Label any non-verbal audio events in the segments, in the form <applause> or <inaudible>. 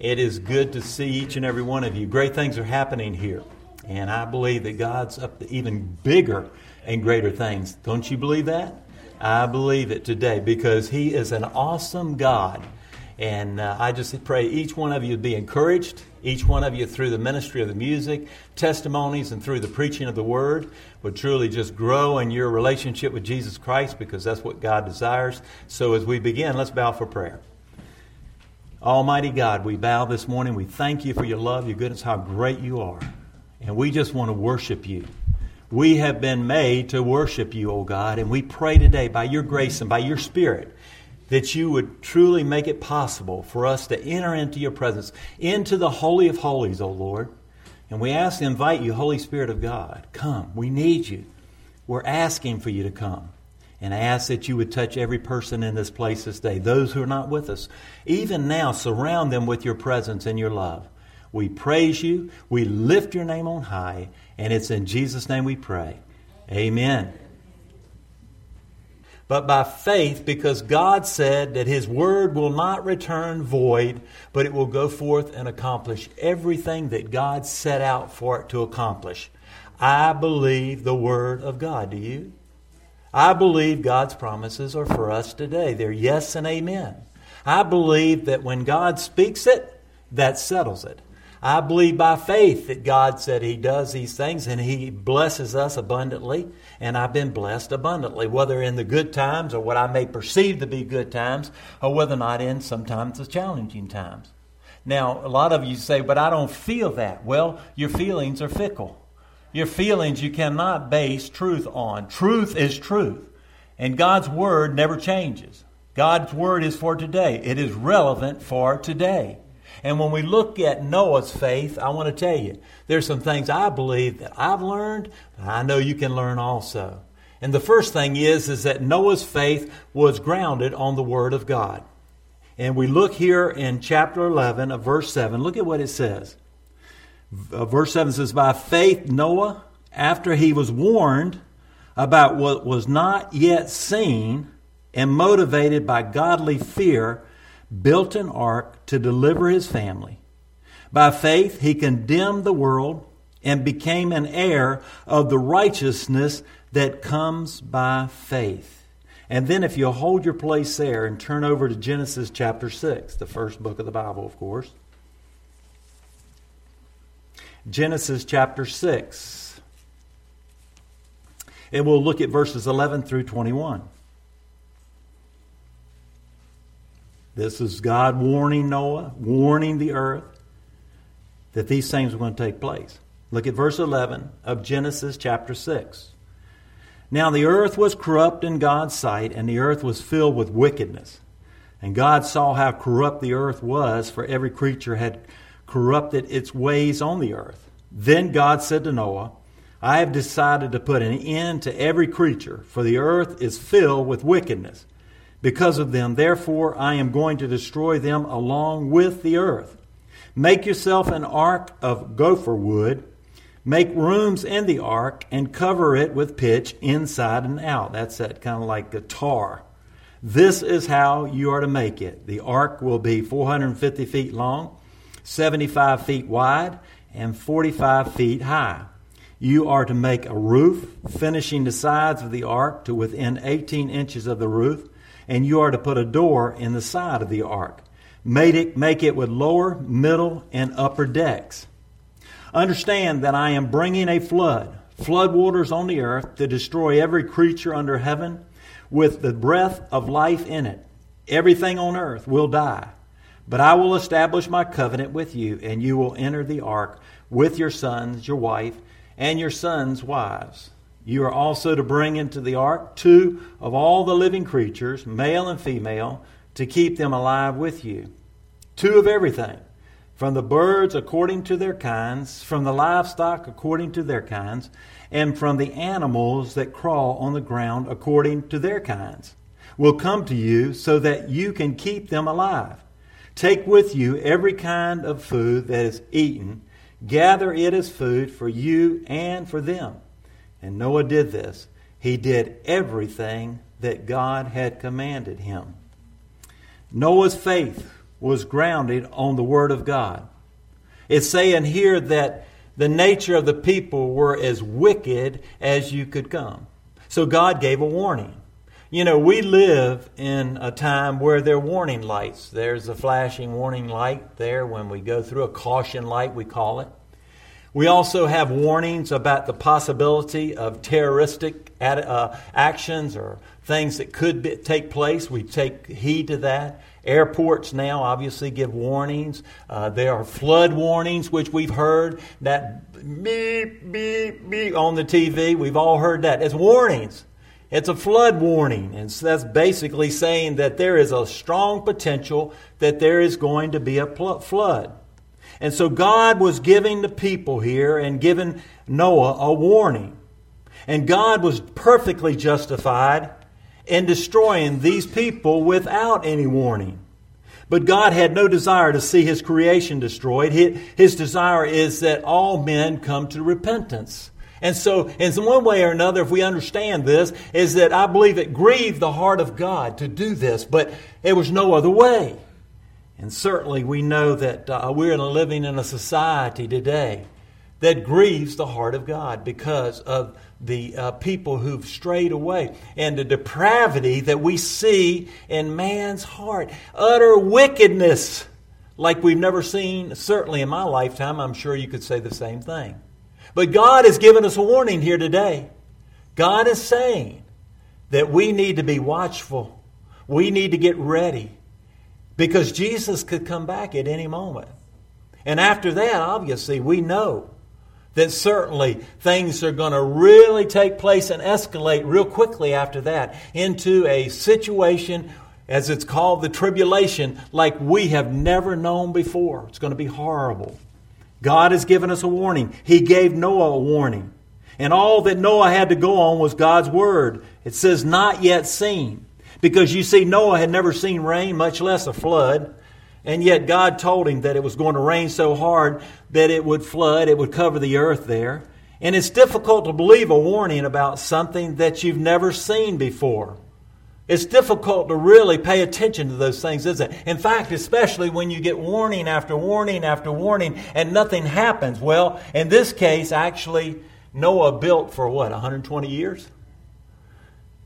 It is good to see each and every one of you. Great things are happening here. And I believe that God's up to even bigger and greater things. Don't you believe that? I believe it today because He is an awesome God. And uh, I just pray each one of you be encouraged, each one of you through the ministry of the music, testimonies, and through the preaching of the word would truly just grow in your relationship with Jesus Christ because that's what God desires. So as we begin, let's bow for prayer. Almighty God, we bow this morning. We thank you for your love, your goodness, how great you are. And we just want to worship you. We have been made to worship you, O God, and we pray today by your grace and by your Spirit that you would truly make it possible for us to enter into your presence, into the Holy of Holies, O Lord. And we ask invite you, Holy Spirit of God, come. We need you. We're asking for you to come. And I ask that you would touch every person in this place this day, those who are not with us. Even now, surround them with your presence and your love. We praise you, we lift your name on high, and it's in Jesus' name we pray. Amen. But by faith, because God said that His word will not return void, but it will go forth and accomplish everything that God set out for it to accomplish. I believe the word of God. Do you? I believe God's promises are for us today. They're yes and amen. I believe that when God speaks it, that settles it. I believe by faith that God said He does these things and He blesses us abundantly, and I've been blessed abundantly, whether in the good times or what I may perceive to be good times, or whether or not in sometimes the challenging times. Now, a lot of you say, but I don't feel that. Well, your feelings are fickle. Your feelings you cannot base truth on. Truth is truth. And God's Word never changes. God's Word is for today, it is relevant for today. And when we look at Noah's faith, I want to tell you, there's some things I believe that I've learned, I know you can learn also. And the first thing is, is that Noah's faith was grounded on the Word of God. And we look here in chapter 11 of verse 7. Look at what it says. Uh, verse 7 says, By faith, Noah, after he was warned about what was not yet seen and motivated by godly fear, built an ark to deliver his family. By faith, he condemned the world and became an heir of the righteousness that comes by faith. And then, if you'll hold your place there and turn over to Genesis chapter 6, the first book of the Bible, of course. Genesis chapter 6. And we'll look at verses 11 through 21. This is God warning Noah, warning the earth that these things are going to take place. Look at verse 11 of Genesis chapter 6. Now the earth was corrupt in God's sight, and the earth was filled with wickedness. And God saw how corrupt the earth was, for every creature had corrupted its ways on the earth. Then God said to Noah, I have decided to put an end to every creature, for the earth is filled with wickedness. Because of them, therefore, I am going to destroy them along with the earth. Make yourself an ark of gopher wood. Make rooms in the ark and cover it with pitch inside and out. That's that kind of like a tar. This is how you are to make it. The ark will be 450 feet long 75 feet wide, and 45 feet high. You are to make a roof, finishing the sides of the ark to within 18 inches of the roof, and you are to put a door in the side of the ark. Make it, make it with lower, middle, and upper decks. Understand that I am bringing a flood, flood waters on the earth to destroy every creature under heaven with the breath of life in it. Everything on earth will die. But I will establish my covenant with you, and you will enter the ark with your sons, your wife, and your sons' wives. You are also to bring into the ark two of all the living creatures, male and female, to keep them alive with you. Two of everything, from the birds according to their kinds, from the livestock according to their kinds, and from the animals that crawl on the ground according to their kinds, will come to you so that you can keep them alive. Take with you every kind of food that is eaten, gather it as food for you and for them. And Noah did this. He did everything that God had commanded him. Noah's faith was grounded on the Word of God. It's saying here that the nature of the people were as wicked as you could come. So God gave a warning. You know, we live in a time where there are warning lights. There's a flashing warning light there when we go through a caution light, we call it. We also have warnings about the possibility of terroristic uh, actions or things that could be, take place. We take heed to that. Airports now obviously give warnings. Uh, there are flood warnings, which we've heard that beep, beep, beep on the TV. We've all heard that. It's warnings. It's a flood warning. And so that's basically saying that there is a strong potential that there is going to be a pl- flood. And so God was giving the people here and giving Noah a warning. And God was perfectly justified in destroying these people without any warning. But God had no desire to see his creation destroyed. His desire is that all men come to repentance. And so, in one way or another, if we understand this, is that I believe it grieved the heart of God to do this, but there was no other way. And certainly we know that uh, we're living in a society today that grieves the heart of God because of the uh, people who've strayed away and the depravity that we see in man's heart. Utter wickedness like we've never seen, certainly in my lifetime. I'm sure you could say the same thing. But God has given us a warning here today. God is saying that we need to be watchful, we need to get ready because Jesus could come back at any moment. And after that, obviously, we know that certainly things are going to really take place and escalate real quickly after that into a situation, as it's called the tribulation, like we have never known before. It's going to be horrible. God has given us a warning. He gave Noah a warning. And all that Noah had to go on was God's word. It says, not yet seen. Because you see, Noah had never seen rain, much less a flood. And yet God told him that it was going to rain so hard that it would flood, it would cover the earth there. And it's difficult to believe a warning about something that you've never seen before. It's difficult to really pay attention to those things, isn't it? In fact, especially when you get warning after warning after warning and nothing happens. Well, in this case, actually, Noah built for what, 120 years?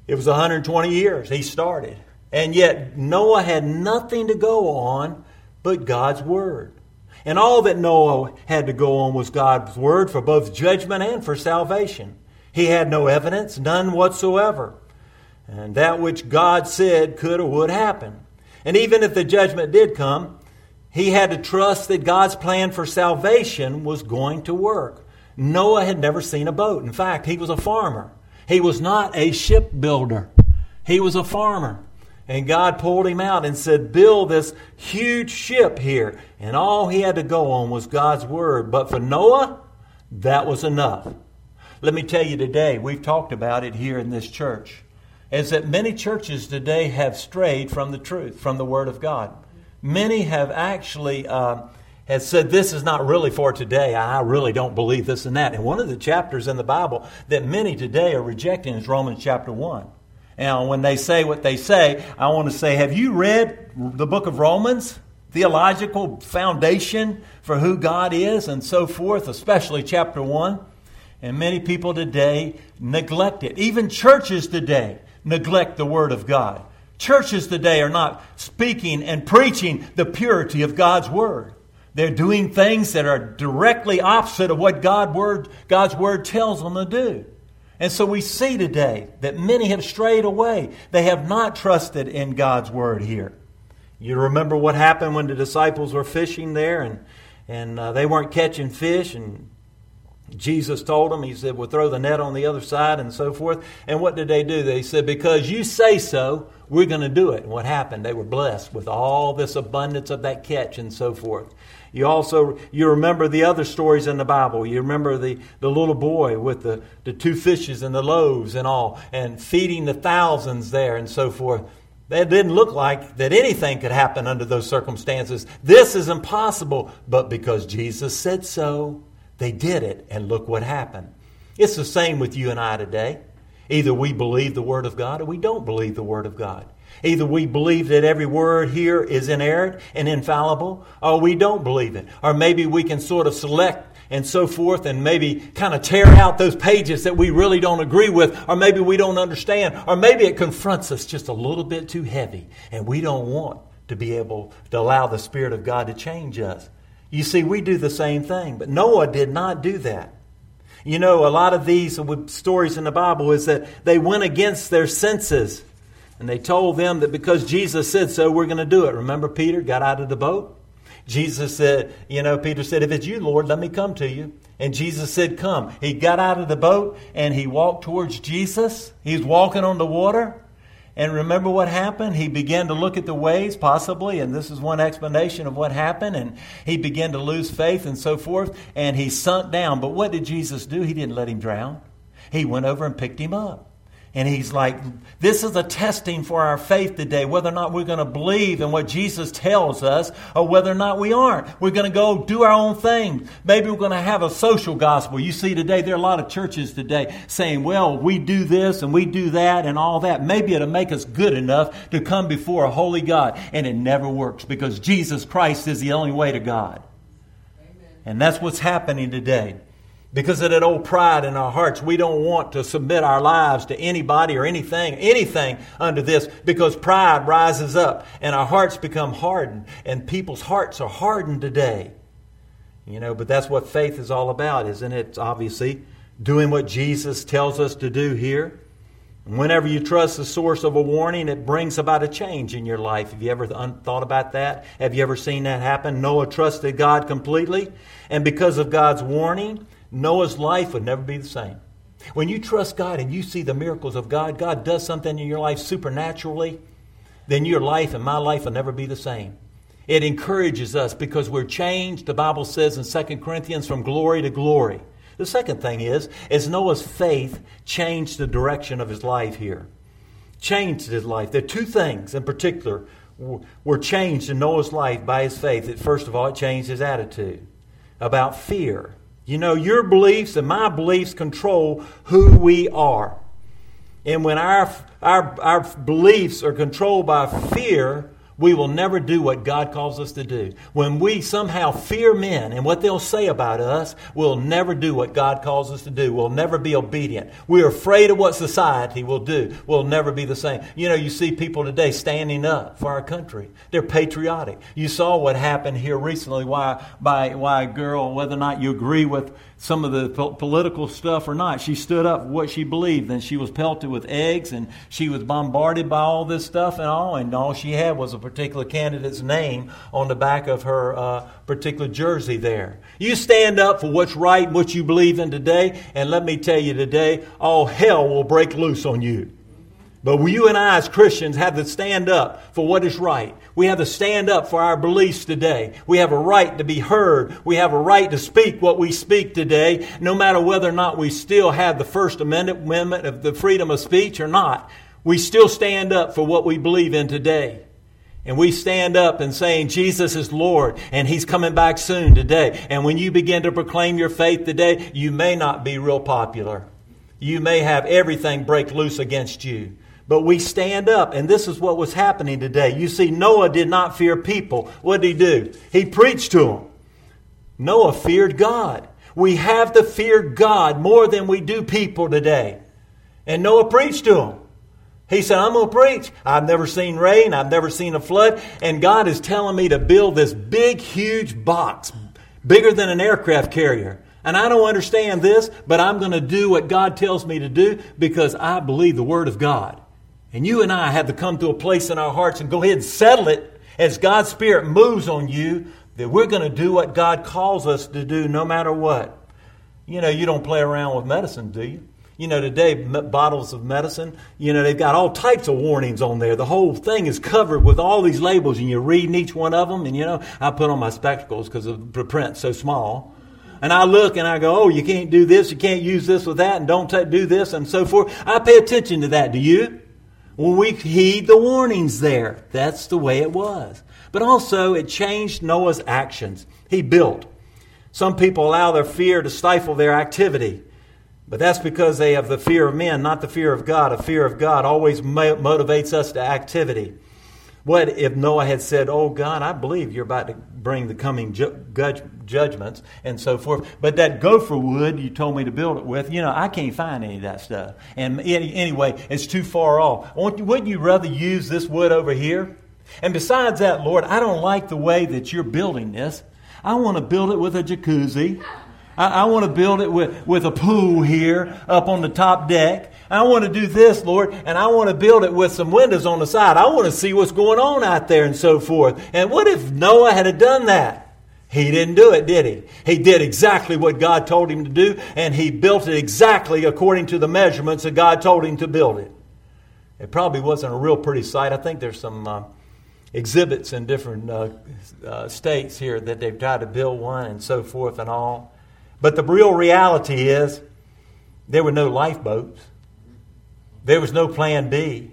It was 120 years he started. And yet, Noah had nothing to go on but God's Word. And all that Noah had to go on was God's Word for both judgment and for salvation. He had no evidence, none whatsoever. And that which God said could or would happen. And even if the judgment did come, he had to trust that God's plan for salvation was going to work. Noah had never seen a boat. In fact, he was a farmer. He was not a shipbuilder. He was a farmer. And God pulled him out and said, Build this huge ship here. And all he had to go on was God's word. But for Noah, that was enough. Let me tell you today, we've talked about it here in this church, is that many churches today have strayed from the truth, from the word of God. Many have actually. Uh, has said this is not really for today. I really don't believe this and that. And one of the chapters in the Bible that many today are rejecting is Romans chapter 1. Now, when they say what they say, I want to say, have you read the book of Romans? Theological foundation for who God is and so forth, especially chapter 1. And many people today neglect it. Even churches today neglect the Word of God. Churches today are not speaking and preaching the purity of God's Word. They're doing things that are directly opposite of what God word, God's Word tells them to do. And so we see today that many have strayed away. They have not trusted in God's word here. You remember what happened when the disciples were fishing there and, and uh, they weren't catching fish and Jesus told them, He said, We'll throw the net on the other side and so forth. And what did they do? They said, Because you say so, we're going to do it. And what happened? They were blessed with all this abundance of that catch and so forth. You also you remember the other stories in the Bible. You remember the, the little boy with the, the two fishes and the loaves and all, and feeding the thousands there and so forth. That didn't look like that anything could happen under those circumstances. This is impossible, but because Jesus said so, they did it, and look what happened. It's the same with you and I today. Either we believe the Word of God or we don't believe the Word of God. Either we believe that every word here is inerrant and infallible, or we don't believe it. Or maybe we can sort of select and so forth and maybe kind of tear out those pages that we really don't agree with, or maybe we don't understand, or maybe it confronts us just a little bit too heavy and we don't want to be able to allow the Spirit of God to change us. You see, we do the same thing, but Noah did not do that. You know, a lot of these stories in the Bible is that they went against their senses. And they told them that because Jesus said so, we're going to do it. Remember, Peter got out of the boat? Jesus said, you know, Peter said, If it's you, Lord, let me come to you. And Jesus said, Come. He got out of the boat and he walked towards Jesus. He's walking on the water. And remember what happened? He began to look at the waves, possibly, and this is one explanation of what happened. And he began to lose faith and so forth, and he sunk down. But what did Jesus do? He didn't let him drown. He went over and picked him up. And he's like, this is a testing for our faith today, whether or not we're going to believe in what Jesus tells us or whether or not we aren't. We're going to go do our own thing. Maybe we're going to have a social gospel. You see today, there are a lot of churches today saying, well, we do this and we do that and all that. Maybe it'll make us good enough to come before a holy God. And it never works because Jesus Christ is the only way to God. Amen. And that's what's happening today. Because of that old pride in our hearts, we don't want to submit our lives to anybody or anything, anything under this, because pride rises up and our hearts become hardened, and people's hearts are hardened today. You know, but that's what faith is all about, isn't it? Obviously doing what Jesus tells us to do here. Whenever you trust the source of a warning, it brings about a change in your life. Have you ever thought about that? Have you ever seen that happen? Noah trusted God completely, and because of God's warning, Noah's life would never be the same. When you trust God and you see the miracles of God, God does something in your life supernaturally, then your life and my life will never be the same. It encourages us because we're changed, the Bible says in 2 Corinthians, from glory to glory. The second thing is, is Noah's faith changed the direction of his life here. Changed his life. There are two things in particular were changed in Noah's life by his faith. That First of all, it changed his attitude about fear. You know, your beliefs and my beliefs control who we are. And when our, our, our beliefs are controlled by fear, we will never do what God calls us to do. When we somehow fear men and what they'll say about us, we'll never do what God calls us to do. We'll never be obedient. We're afraid of what society will do. We'll never be the same. You know, you see people today standing up for our country. They're patriotic. You saw what happened here recently why, by, why a girl, whether or not you agree with some of the po- political stuff or not. She stood up what she believed, and she was pelted with eggs, and she was bombarded by all this stuff and all, and all she had was a particular candidate's name on the back of her uh, particular jersey there. You stand up for what's right, what you believe in today, and let me tell you today, all hell will break loose on you. But you and I, as Christians, have to stand up for what is right. We have to stand up for our beliefs today. We have a right to be heard. We have a right to speak what we speak today, no matter whether or not we still have the First Amendment of the freedom of speech or not. We still stand up for what we believe in today. And we stand up and saying Jesus is Lord and He's coming back soon today. And when you begin to proclaim your faith today, you may not be real popular. You may have everything break loose against you. But we stand up, and this is what was happening today. You see, Noah did not fear people. What did he do? He preached to them. Noah feared God. We have to fear God more than we do people today. And Noah preached to them. He said, I'm going to preach. I've never seen rain. I've never seen a flood. And God is telling me to build this big, huge box, bigger than an aircraft carrier. And I don't understand this, but I'm going to do what God tells me to do because I believe the Word of God. And you and I have to come to a place in our hearts and go ahead and settle it as God's Spirit moves on you that we're going to do what God calls us to do no matter what. You know, you don't play around with medicine, do you? You know, today, bottles of medicine, you know, they've got all types of warnings on there. The whole thing is covered with all these labels, and you're reading each one of them. And, you know, I put on my spectacles because the print's so small. And I look and I go, oh, you can't do this, you can't use this with that, and don't t- do this, and so forth. I pay attention to that. Do you? When we heed the warnings there, that's the way it was. But also, it changed Noah's actions. He built. Some people allow their fear to stifle their activity. But that's because they have the fear of men, not the fear of God. A fear of God always motivates us to activity. What if Noah had said, Oh God, I believe you're about to bring the coming ju- judgments and so forth, but that gopher wood you told me to build it with, you know, I can't find any of that stuff. And any, anyway, it's too far off. Wouldn't you rather use this wood over here? And besides that, Lord, I don't like the way that you're building this. I want to build it with a jacuzzi. I, I want to build it with, with a pool here up on the top deck. I want to do this, Lord, and I want to build it with some windows on the side. I want to see what's going on out there and so forth. And what if Noah had done that? He didn't do it, did he? He did exactly what God told him to do, and he built it exactly according to the measurements that God told him to build it. It probably wasn't a real pretty sight. I think there's some uh, exhibits in different uh, uh, states here that they've tried to build one and so forth and all. But the real reality is there were no lifeboats. There was no plan B.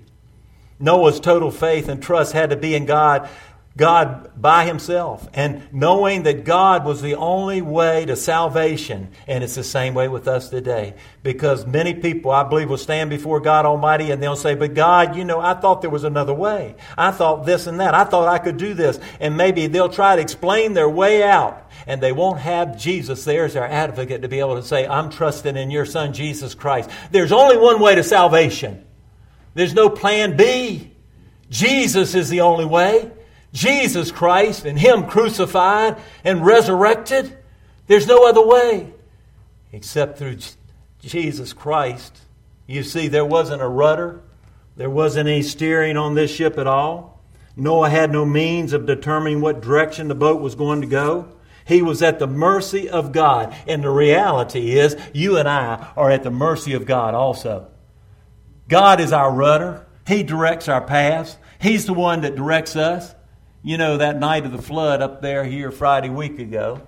Noah's total faith and trust had to be in God God by himself and knowing that God was the only way to salvation. And it's the same way with us today. Because many people, I believe, will stand before God Almighty and they'll say, But God, you know, I thought there was another way. I thought this and that. I thought I could do this. And maybe they'll try to explain their way out. And they won't have Jesus there as their advocate to be able to say, I'm trusting in your Son, Jesus Christ. There's only one way to salvation. There's no plan B. Jesus is the only way. Jesus Christ and Him crucified and resurrected. There's no other way except through Jesus Christ. You see, there wasn't a rudder, there wasn't any steering on this ship at all. Noah had no means of determining what direction the boat was going to go. He was at the mercy of God. And the reality is, you and I are at the mercy of God also. God is our rudder, He directs our paths, He's the one that directs us. You know, that night of the flood up there here Friday week ago,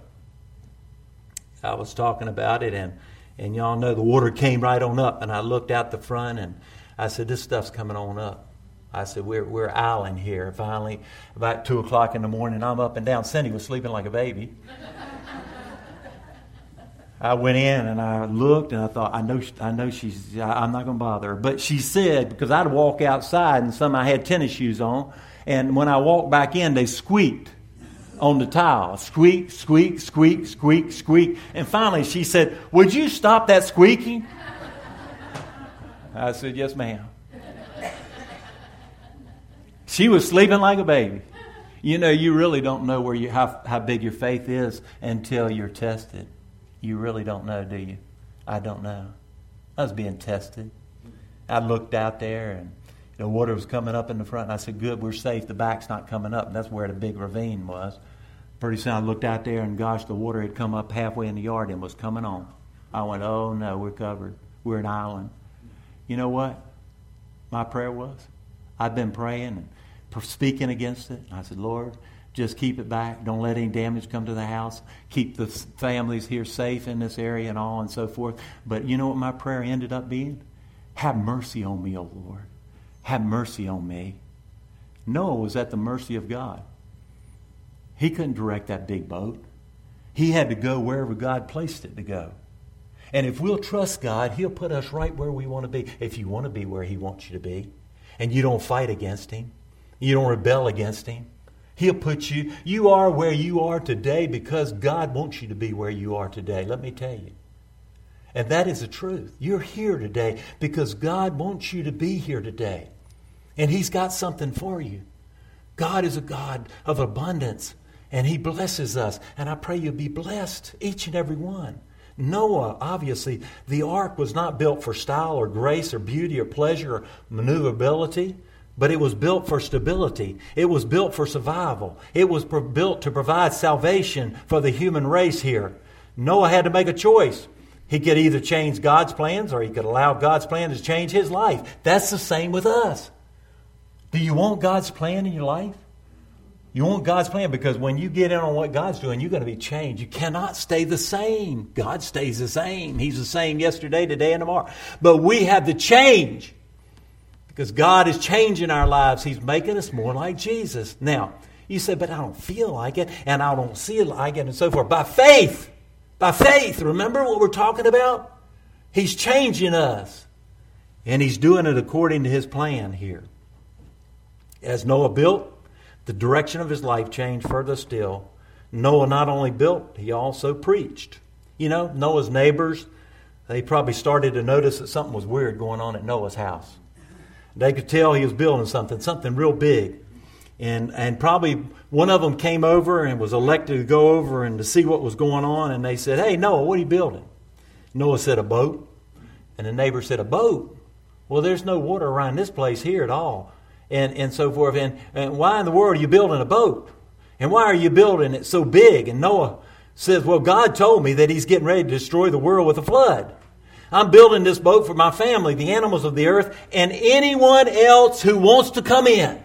I was talking about it, and, and y'all know the water came right on up, and I looked out the front, and I said, This stuff's coming on up. I said, We're, we're island here. Finally, about 2 o'clock in the morning, I'm up and down. Cindy was sleeping like a baby. I went in and I looked and I thought, I know, I know she's, I'm not going to bother her. But she said, because I'd walk outside and some I had tennis shoes on, and when I walked back in, they squeaked on the tile. Squeak, squeak, squeak, squeak, squeak. And finally she said, Would you stop that squeaking? I said, Yes, ma'am. She was sleeping like a baby. You know, you really don't know where you, how, how big your faith is until you're tested. You really don't know, do you? I don't know. I was being tested. I looked out there and the water was coming up in the front. And I said, Good, we're safe. The back's not coming up. And that's where the big ravine was. Pretty soon I looked out there, and gosh, the water had come up halfway in the yard and was coming on. I went, Oh, no, we're covered. We're an island. You know what? My prayer was? I've been praying and speaking against it. I said, Lord, just keep it back. Don't let any damage come to the house. Keep the families here safe in this area and all and so forth. But you know what my prayer ended up being? Have mercy on me, O Lord. Have mercy on me. Noah was at the mercy of God. He couldn't direct that big boat. He had to go wherever God placed it to go. And if we'll trust God, He'll put us right where we want to be. If you want to be where He wants you to be, and you don't fight against Him, you don't rebel against Him, He'll put you, you are where you are today because God wants you to be where you are today. Let me tell you. And that is the truth. You're here today because God wants you to be here today. And He's got something for you. God is a God of abundance, and He blesses us. And I pray you'll be blessed, each and every one. Noah, obviously, the ark was not built for style or grace or beauty or pleasure or maneuverability, but it was built for stability. It was built for survival. It was built to provide salvation for the human race here. Noah had to make a choice. He could either change God's plans or he could allow God's plan to change his life. That's the same with us. Do you want God's plan in your life? You want God's plan because when you get in on what God's doing, you're going to be changed. You cannot stay the same. God stays the same. He's the same yesterday, today, and tomorrow. But we have to change because God is changing our lives. He's making us more like Jesus. Now, you say, but I don't feel like it and I don't see it like it and so forth. By faith, by faith, remember what we're talking about? He's changing us. And He's doing it according to His plan here. As Noah built, the direction of his life changed further still. Noah not only built, he also preached. You know, Noah's neighbors, they probably started to notice that something was weird going on at Noah's house. They could tell he was building something, something real big. And, and probably one of them came over and was elected to go over and to see what was going on. And they said, Hey, Noah, what are you building? Noah said, A boat. And the neighbor said, A boat? Well, there's no water around this place here at all. And, and so forth. And, and why in the world are you building a boat? And why are you building it so big? And Noah says, Well, God told me that He's getting ready to destroy the world with a flood. I'm building this boat for my family, the animals of the earth, and anyone else who wants to come in.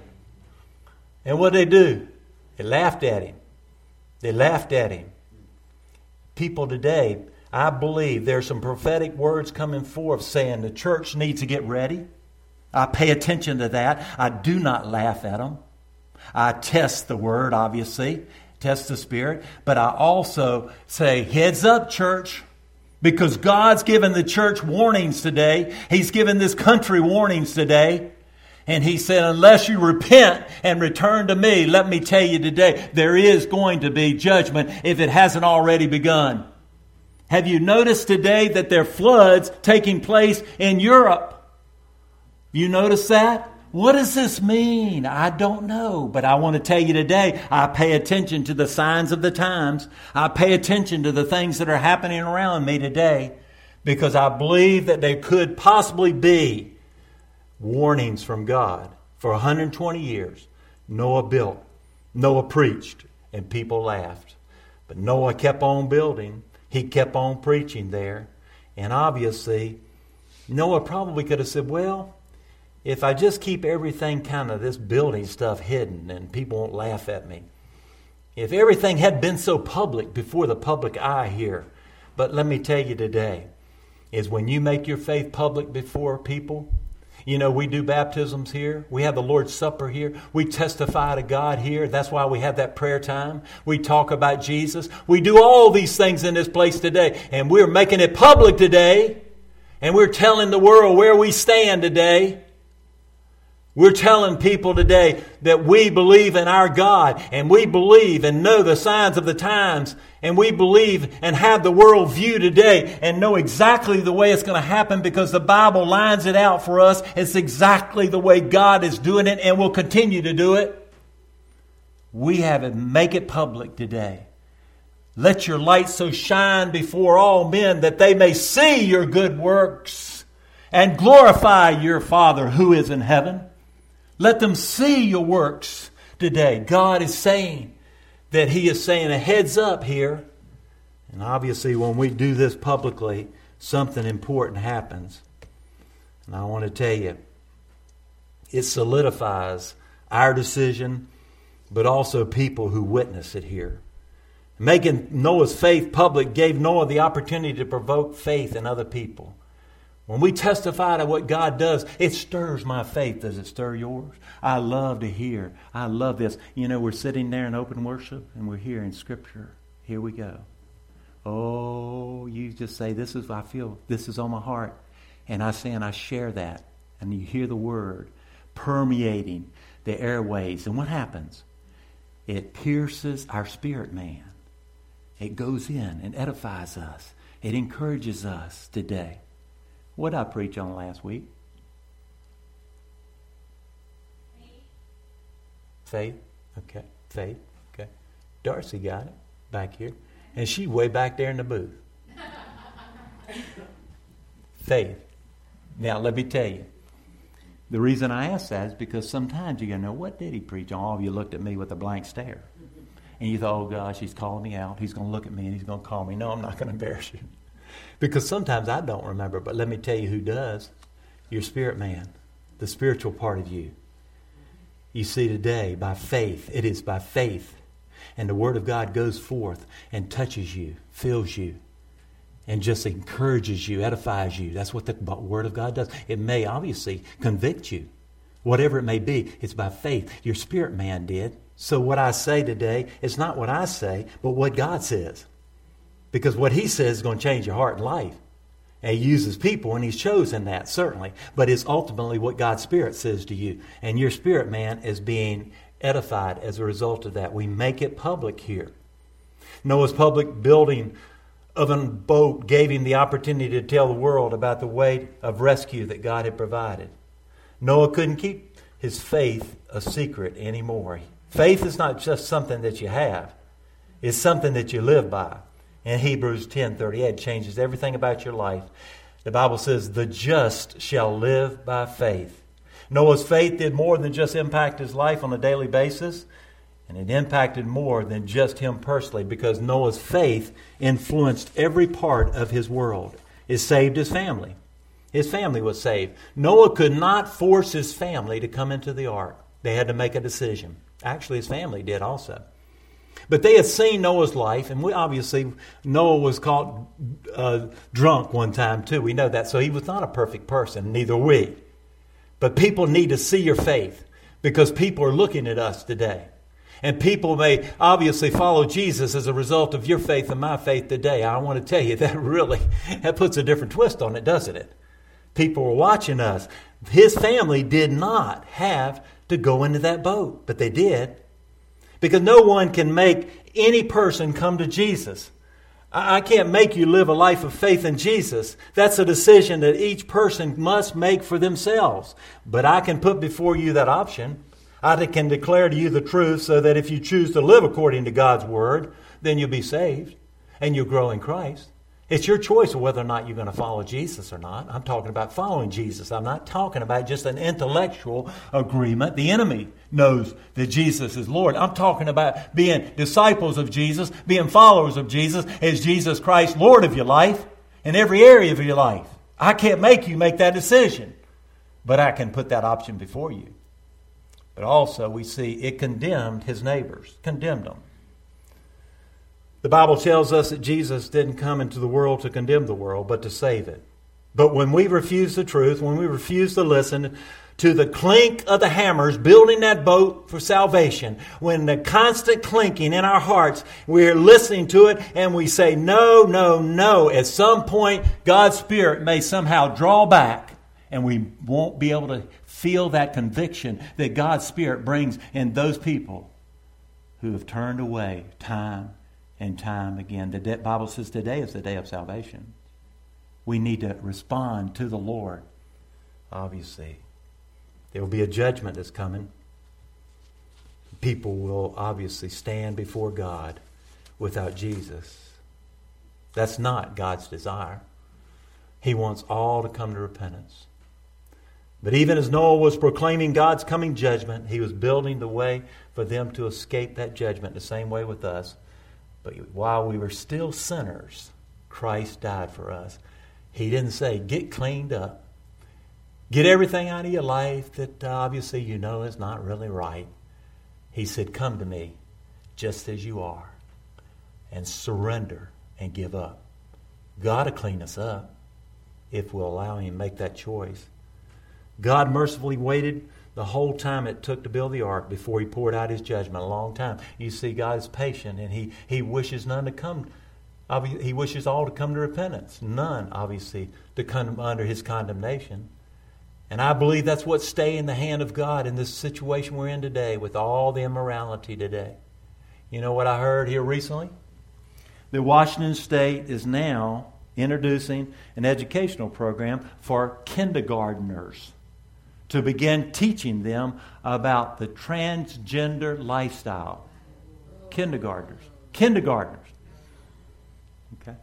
And what they do? They laughed at him. They laughed at him. People today, I believe there's some prophetic words coming forth saying the church needs to get ready. I pay attention to that. I do not laugh at them. I test the word, obviously, test the spirit, but I also say, heads up, church. Because God's given the church warnings today. He's given this country warnings today. And he said, unless you repent and return to me, let me tell you today, there is going to be judgment if it hasn't already begun. Have you noticed today that there are floods taking place in Europe? You notice that? What does this mean? I don't know, but I want to tell you today, I pay attention to the signs of the times. I pay attention to the things that are happening around me today because I believe that there could possibly be warnings from God. For 120 years, Noah built, Noah preached, and people laughed. But Noah kept on building, he kept on preaching there. And obviously, Noah probably could have said, Well, if I just keep everything kind of this building stuff hidden and people won't laugh at me, if everything had been so public before the public eye here, but let me tell you today, is when you make your faith public before people, you know, we do baptisms here. We have the Lord's Supper here. We testify to God here. That's why we have that prayer time. We talk about Jesus. We do all these things in this place today. And we're making it public today. And we're telling the world where we stand today. We're telling people today that we believe in our God and we believe and know the signs of the times and we believe and have the world view today and know exactly the way it's going to happen because the Bible lines it out for us. It's exactly the way God is doing it and will continue to do it. We have it, make it public today. Let your light so shine before all men that they may see your good works and glorify your Father who is in heaven. Let them see your works today. God is saying that He is saying a heads up here. And obviously, when we do this publicly, something important happens. And I want to tell you, it solidifies our decision, but also people who witness it here. Making Noah's faith public gave Noah the opportunity to provoke faith in other people. When we testify to what God does, it stirs my faith. Does it stir yours? I love to hear. I love this. You know, we're sitting there in open worship and we're hearing Scripture. Here we go. Oh, you just say, This is, I feel, this is on my heart. And I say, and I share that. And you hear the word permeating the airways. And what happens? It pierces our spirit man. It goes in and edifies us. It encourages us today. What I preach on last week? Faith. Okay. Faith. Okay. Darcy got it back here. And she way back there in the booth. Faith. Now, let me tell you. The reason I ask that is because sometimes to know, what did he preach on? All of you looked at me with a blank stare. And you thought, oh gosh, he's calling me out. He's going to look at me and he's going to call me. No, I'm not going to embarrass you. Because sometimes I don't remember, but let me tell you who does. Your spirit man, the spiritual part of you. You see, today, by faith, it is by faith. And the Word of God goes forth and touches you, fills you, and just encourages you, edifies you. That's what the Word of God does. It may obviously convict you. Whatever it may be, it's by faith. Your spirit man did. So, what I say today is not what I say, but what God says. Because what he says is going to change your heart and life. And he uses people, and he's chosen that, certainly. But it's ultimately what God's Spirit says to you. And your spirit, man, is being edified as a result of that. We make it public here. Noah's public building of a boat gave him the opportunity to tell the world about the way of rescue that God had provided. Noah couldn't keep his faith a secret anymore. Faith is not just something that you have, it's something that you live by. And Hebrews 10:38 changes everything about your life. The Bible says, "The just shall live by faith." Noah's faith did more than just impact his life on a daily basis, and it impacted more than just him personally because Noah's faith influenced every part of his world. It saved his family. His family was saved. Noah could not force his family to come into the ark. They had to make a decision. Actually, his family did also. But they had seen Noah's life, and we obviously Noah was caught uh, drunk one time too. We know that, so he was not a perfect person. Neither we. But people need to see your faith because people are looking at us today. And people may obviously follow Jesus as a result of your faith and my faith today. I want to tell you <laughs> that really that puts a different twist on it, doesn't it? People were watching us. His family did not have to go into that boat, but they did. Because no one can make any person come to Jesus. I can't make you live a life of faith in Jesus. That's a decision that each person must make for themselves. But I can put before you that option. I can declare to you the truth so that if you choose to live according to God's word, then you'll be saved and you'll grow in Christ. It's your choice of whether or not you're going to follow Jesus or not. I'm talking about following Jesus. I'm not talking about just an intellectual agreement. The enemy knows that Jesus is Lord. I'm talking about being disciples of Jesus, being followers of Jesus. as Jesus Christ Lord of your life in every area of your life? I can't make you make that decision, but I can put that option before you. But also, we see it condemned his neighbors, condemned them. The Bible tells us that Jesus didn't come into the world to condemn the world, but to save it. But when we refuse the truth, when we refuse to listen to the clink of the hammers building that boat for salvation, when the constant clinking in our hearts, we're listening to it and we say, no, no, no, at some point, God's Spirit may somehow draw back and we won't be able to feel that conviction that God's Spirit brings in those people who have turned away time and time again. The Bible says today is the day of salvation. We need to respond to the Lord, obviously. There will be a judgment that's coming. People will obviously stand before God without Jesus. That's not God's desire. He wants all to come to repentance. But even as Noah was proclaiming God's coming judgment, he was building the way for them to escape that judgment the same way with us. But while we were still sinners, Christ died for us. He didn't say, get cleaned up. Get everything out of your life that uh, obviously you know is not really right. He said, Come to me just as you are and surrender and give up. God will clean us up if we'll allow Him to make that choice. God mercifully waited the whole time it took to build the ark before he poured out his judgment, a long time. You see, God is patient and he, he wishes none to come. He wishes all to come to repentance. None, obviously, to come under his condemnation. And I believe that's what's staying in the hand of God in this situation we're in today with all the immorality today. You know what I heard here recently? That Washington State is now introducing an educational program for kindergarteners to begin teaching them about the transgender lifestyle. Kindergartners. Kindergartners. Okay?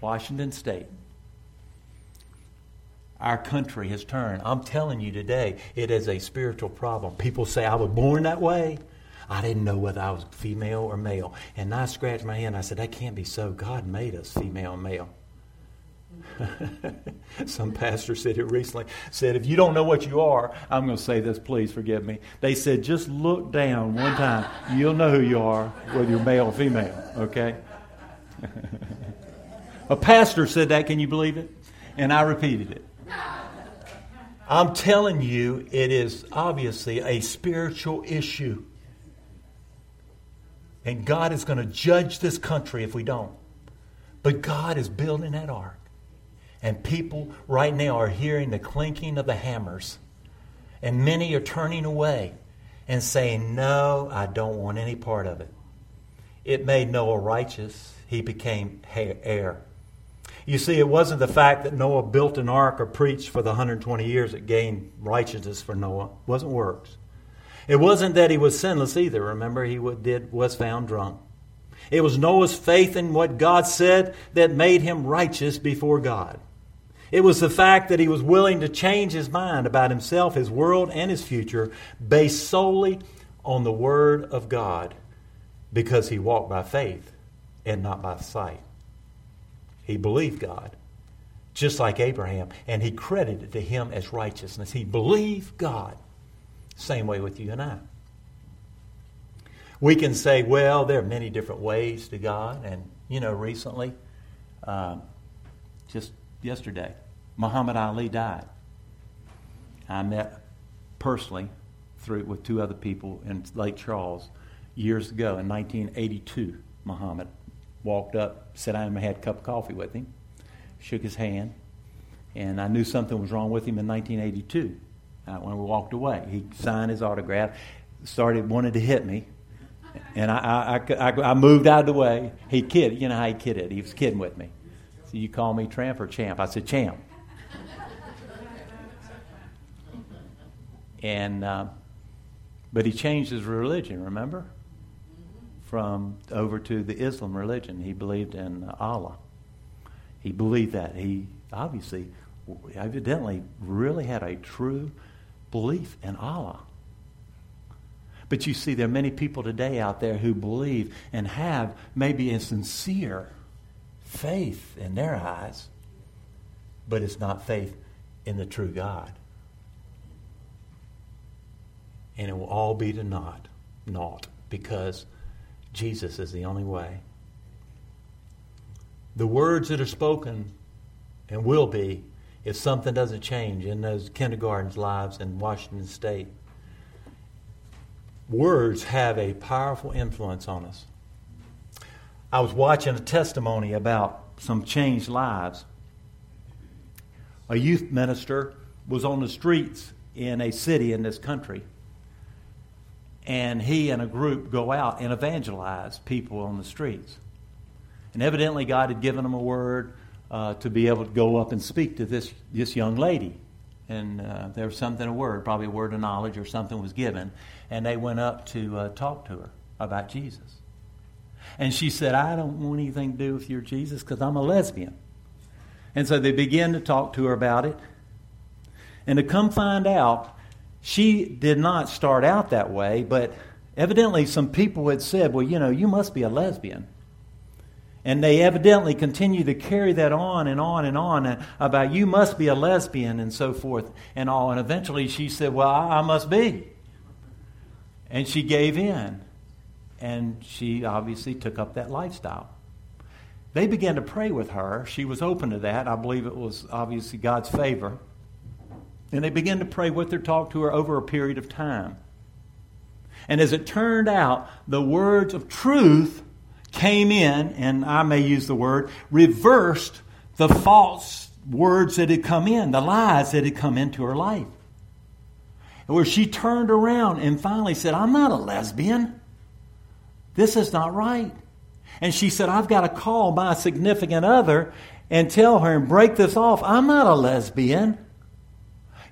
Washington State. Our country has turned. I'm telling you today, it is a spiritual problem. People say, I was born that way. I didn't know whether I was female or male. And I scratched my head I said, That can't be so. God made us female and male. <laughs> Some pastor said it recently. Said, if you don't know what you are, I'm going to say this, please forgive me. They said, just look down one time. You'll know who you are, whether you're male or female, okay? <laughs> A pastor said that, can you believe it? And I repeated it. I'm telling you, it is obviously a spiritual issue. And God is going to judge this country if we don't. But God is building that ark. And people right now are hearing the clinking of the hammers. And many are turning away and saying, No, I don't want any part of it. It made Noah righteous. He became heir. You see, it wasn't the fact that Noah built an ark or preached for the 120 years that gained righteousness for Noah. It wasn't works. It wasn't that he was sinless either. Remember, he did was found drunk. It was Noah's faith in what God said that made him righteous before God. It was the fact that he was willing to change his mind about himself, his world, and his future based solely on the Word of God because he walked by faith and not by sight. He believed God, just like Abraham, and he credited to him as righteousness. He believed God. Same way with you and I. We can say, well, there are many different ways to God. And, you know, recently, um, just yesterday, Muhammad Ali died. I met personally through with two other people in Lake Charles years ago in 1982. Muhammad walked up, down, and had a cup of coffee with him, shook his hand, and I knew something was wrong with him in 1982 uh, when we walked away. He signed his autograph, started wanted to hit me, and I, I, I, I moved out of the way. He kidded, you know how he kidded. He was kidding with me. So you call me tramp or champ? I said champ. and uh, but he changed his religion. Remember, from over to the Islam religion. He believed in Allah. He believed that. He obviously, evidently, really had a true belief in Allah. But you see, there are many people today out there who believe and have maybe a sincere faith in their eyes, but it's not faith in the true God. And it will all be to naught, naught, because Jesus is the only way. The words that are spoken and will be if something doesn't change in those kindergartens' lives in Washington State. Words have a powerful influence on us. I was watching a testimony about some changed lives. A youth minister was on the streets in a city in this country, and he and a group go out and evangelize people on the streets. And evidently, God had given them a word uh, to be able to go up and speak to this, this young lady. And uh, there was something, a word, probably a word of knowledge or something was given. And they went up to uh, talk to her about Jesus. And she said, I don't want anything to do with your Jesus because I'm a lesbian. And so they began to talk to her about it. And to come find out, she did not start out that way, but evidently some people had said, Well, you know, you must be a lesbian. And they evidently continued to carry that on and on and on uh, about you must be a lesbian and so forth and all. And eventually she said, Well, I must be. And she gave in. And she obviously took up that lifestyle. They began to pray with her. She was open to that. I believe it was obviously God's favor. And they began to pray with her, talk to her over a period of time. And as it turned out, the words of truth came in, and I may use the word, reversed the false words that had come in, the lies that had come into her life. Where she turned around and finally said, I'm not a lesbian. This is not right. And she said, I've got to call my significant other and tell her and break this off. I'm not a lesbian.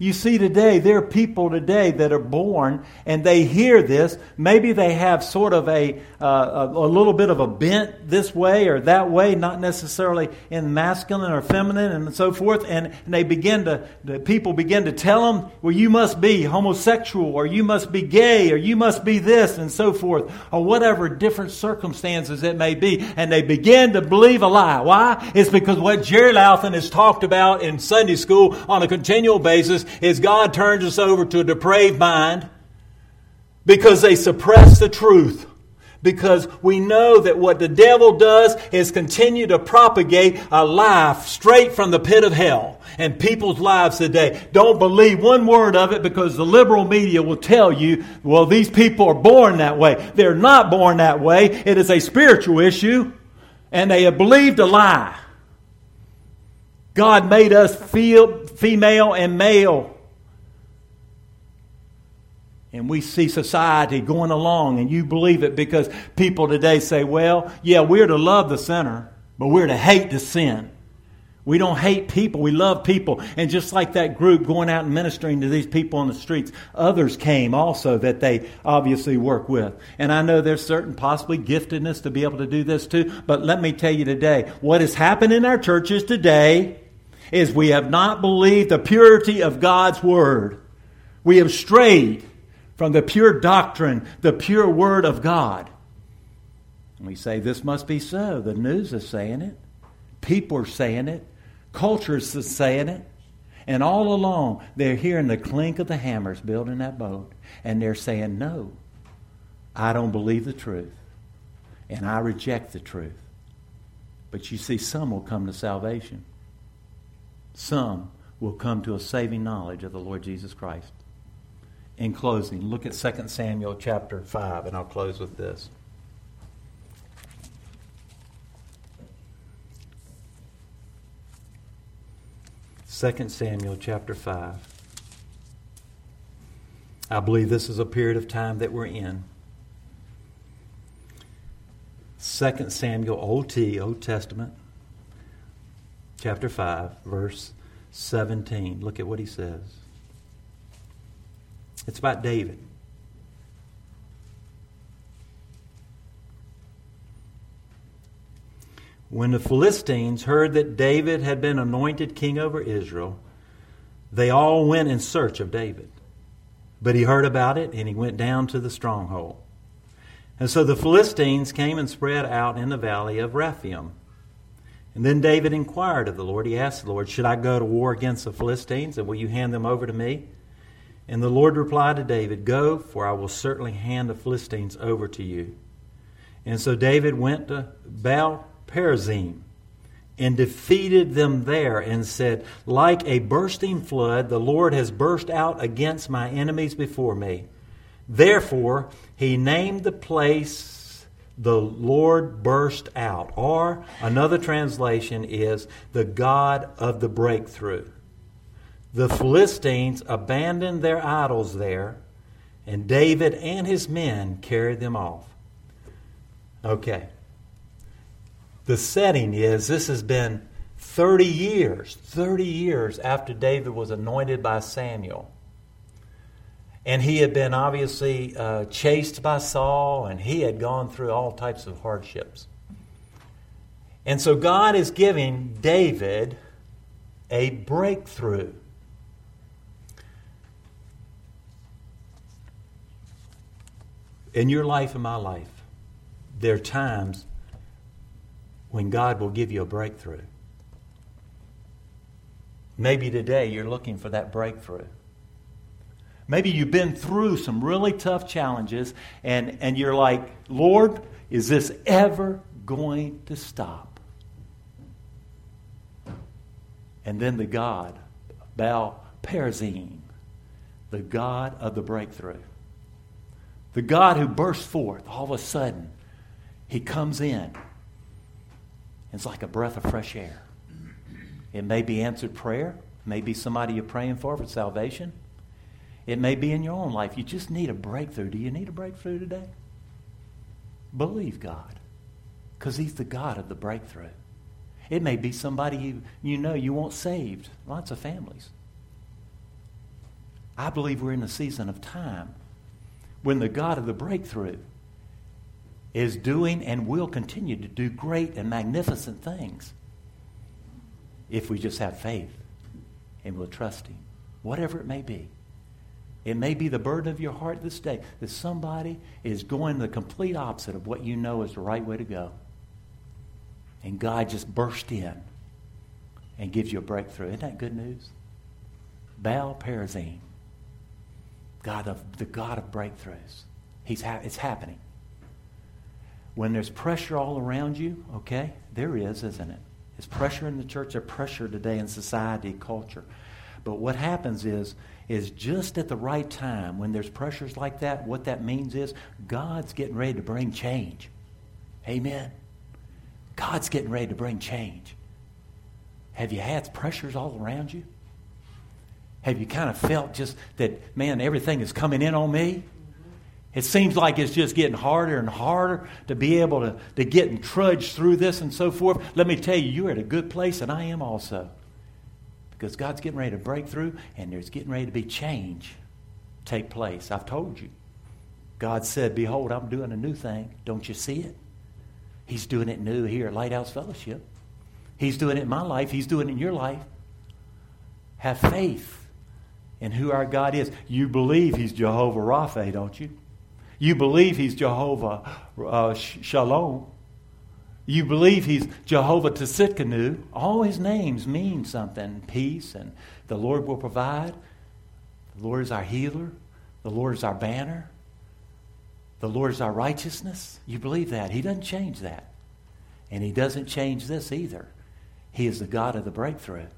You see, today, there are people today that are born and they hear this. Maybe they have sort of a, uh, a, little bit of a bent this way or that way, not necessarily in masculine or feminine and so forth. And, and they begin to, the people begin to tell them, well, you must be homosexual or you must be gay or you must be this and so forth or whatever different circumstances it may be. And they begin to believe a lie. Why? It's because what Jerry Louthen has talked about in Sunday school on a continual basis is God turns us over to a depraved mind because they suppress the truth. Because we know that what the devil does is continue to propagate a lie straight from the pit of hell in people's lives today. Don't believe one word of it because the liberal media will tell you, well, these people are born that way. They're not born that way. It is a spiritual issue. And they have believed a lie. God made us feel, female and male. And we see society going along, and you believe it because people today say, well, yeah, we're to love the sinner, but we're to hate the sin. We don't hate people, we love people. And just like that group going out and ministering to these people on the streets, others came also that they obviously work with. And I know there's certain possibly giftedness to be able to do this too, but let me tell you today, what has happened in our churches today is we have not believed the purity of God's Word. We have strayed from the pure doctrine, the pure Word of God. And we say, this must be so. The news is saying it, people are saying it, culture is saying it. And all along, they're hearing the clink of the hammers building that boat. And they're saying, no, I don't believe the truth. And I reject the truth. But you see, some will come to salvation. Some will come to a saving knowledge of the Lord Jesus Christ in closing, look at 2 Samuel chapter 5, and I'll close with this. Second Samuel chapter 5. I believe this is a period of time that we're in. 2 Samuel, OT, Old Testament, chapter 5, verse 17. Look at what he says. It's about David. When the Philistines heard that David had been anointed king over Israel, they all went in search of David. But he heard about it and he went down to the stronghold. And so the Philistines came and spread out in the valley of Rephaim. And then David inquired of the Lord. He asked the Lord, Should I go to war against the Philistines and will you hand them over to me? And the Lord replied to David, Go, for I will certainly hand the Philistines over to you. And so David went to Baal Perazim and defeated them there and said, Like a bursting flood, the Lord has burst out against my enemies before me. Therefore, he named the place the Lord burst out. Or another translation is the God of the breakthrough the Philistines abandoned their idols there, and David and his men carried them off. Okay. The setting is this has been 30 years, 30 years after David was anointed by Samuel. And he had been obviously uh, chased by Saul, and he had gone through all types of hardships. And so God is giving David a breakthrough. in your life and my life, there are times when God will give you a breakthrough. Maybe today you're looking for that breakthrough. Maybe you've been through some really tough challenges and, and you're like, Lord, is this ever going to stop? And then the God, Baal Perazim, the God of the breakthrough, the God who bursts forth, all of a sudden, he comes in. It's like a breath of fresh air. It may be answered prayer, it may be somebody you're praying for for salvation. It may be in your own life. You just need a breakthrough. Do you need a breakthrough today? Believe God, because He's the God of the breakthrough. It may be somebody you, you know you want saved. Lots of families. I believe we're in a season of time when the God of the breakthrough is doing and will continue to do great and magnificent things if we just have faith and we'll trust Him, whatever it may be. It may be the burden of your heart this day that somebody is going the complete opposite of what you know is the right way to go. And God just burst in and gives you a breakthrough. Isn't that good news? Baal Perazim. God of the God of breakthroughs. He's ha- it's happening. When there's pressure all around you, okay, there is, isn't it? There's pressure in the church, there's pressure today in society, culture. But what happens is, is just at the right time, when there's pressures like that, what that means is God's getting ready to bring change. Amen. God's getting ready to bring change. Have you had pressures all around you? Have you kind of felt just that, man, everything is coming in on me? It seems like it's just getting harder and harder to be able to, to get and trudge through this and so forth. Let me tell you, you're at a good place, and I am also. Because God's getting ready to break through, and there's getting ready to be change take place. I've told you. God said, Behold, I'm doing a new thing. Don't you see it? He's doing it new here at Lighthouse Fellowship. He's doing it in my life. He's doing it in your life. Have faith in who our God is. You believe He's Jehovah Rapha, don't you? You believe He's Jehovah uh, Shalom. You believe He's Jehovah Tsidkenu. All His names mean something peace, and the Lord will provide. The Lord is our healer. The Lord is our banner. The Lord is our righteousness. You believe that. He doesn't change that. And He doesn't change this either. He is the God of the breakthrough.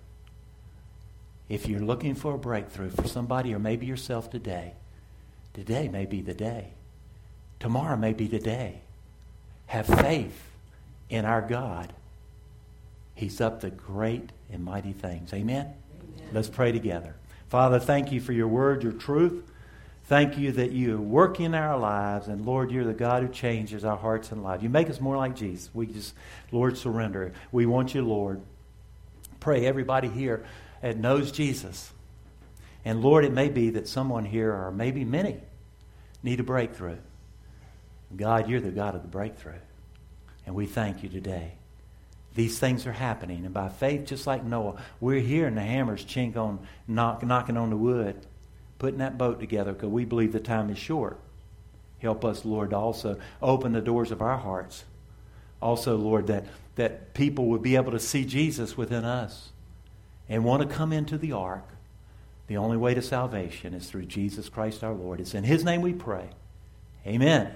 If you're looking for a breakthrough for somebody or maybe yourself today, today may be the day. Tomorrow may be the day. Have faith in our God. He's up to great and mighty things. Amen? Amen? Let's pray together. Father, thank you for your word, your truth. Thank you that you work in our lives, and Lord, you're the God who changes our hearts and lives. You make us more like Jesus. We just, Lord, surrender. We want you, Lord. Pray everybody here that knows Jesus. And Lord, it may be that someone here, or maybe many, need a breakthrough. God, you're the God of the breakthrough. And we thank you today. These things are happening. And by faith, just like Noah, we're hearing the hammers chink on, knock, knocking on the wood, putting that boat together because we believe the time is short. Help us, Lord, to also open the doors of our hearts. Also, Lord, that, that people would be able to see Jesus within us and want to come into the ark. The only way to salvation is through Jesus Christ our Lord. It's in His name we pray. Amen.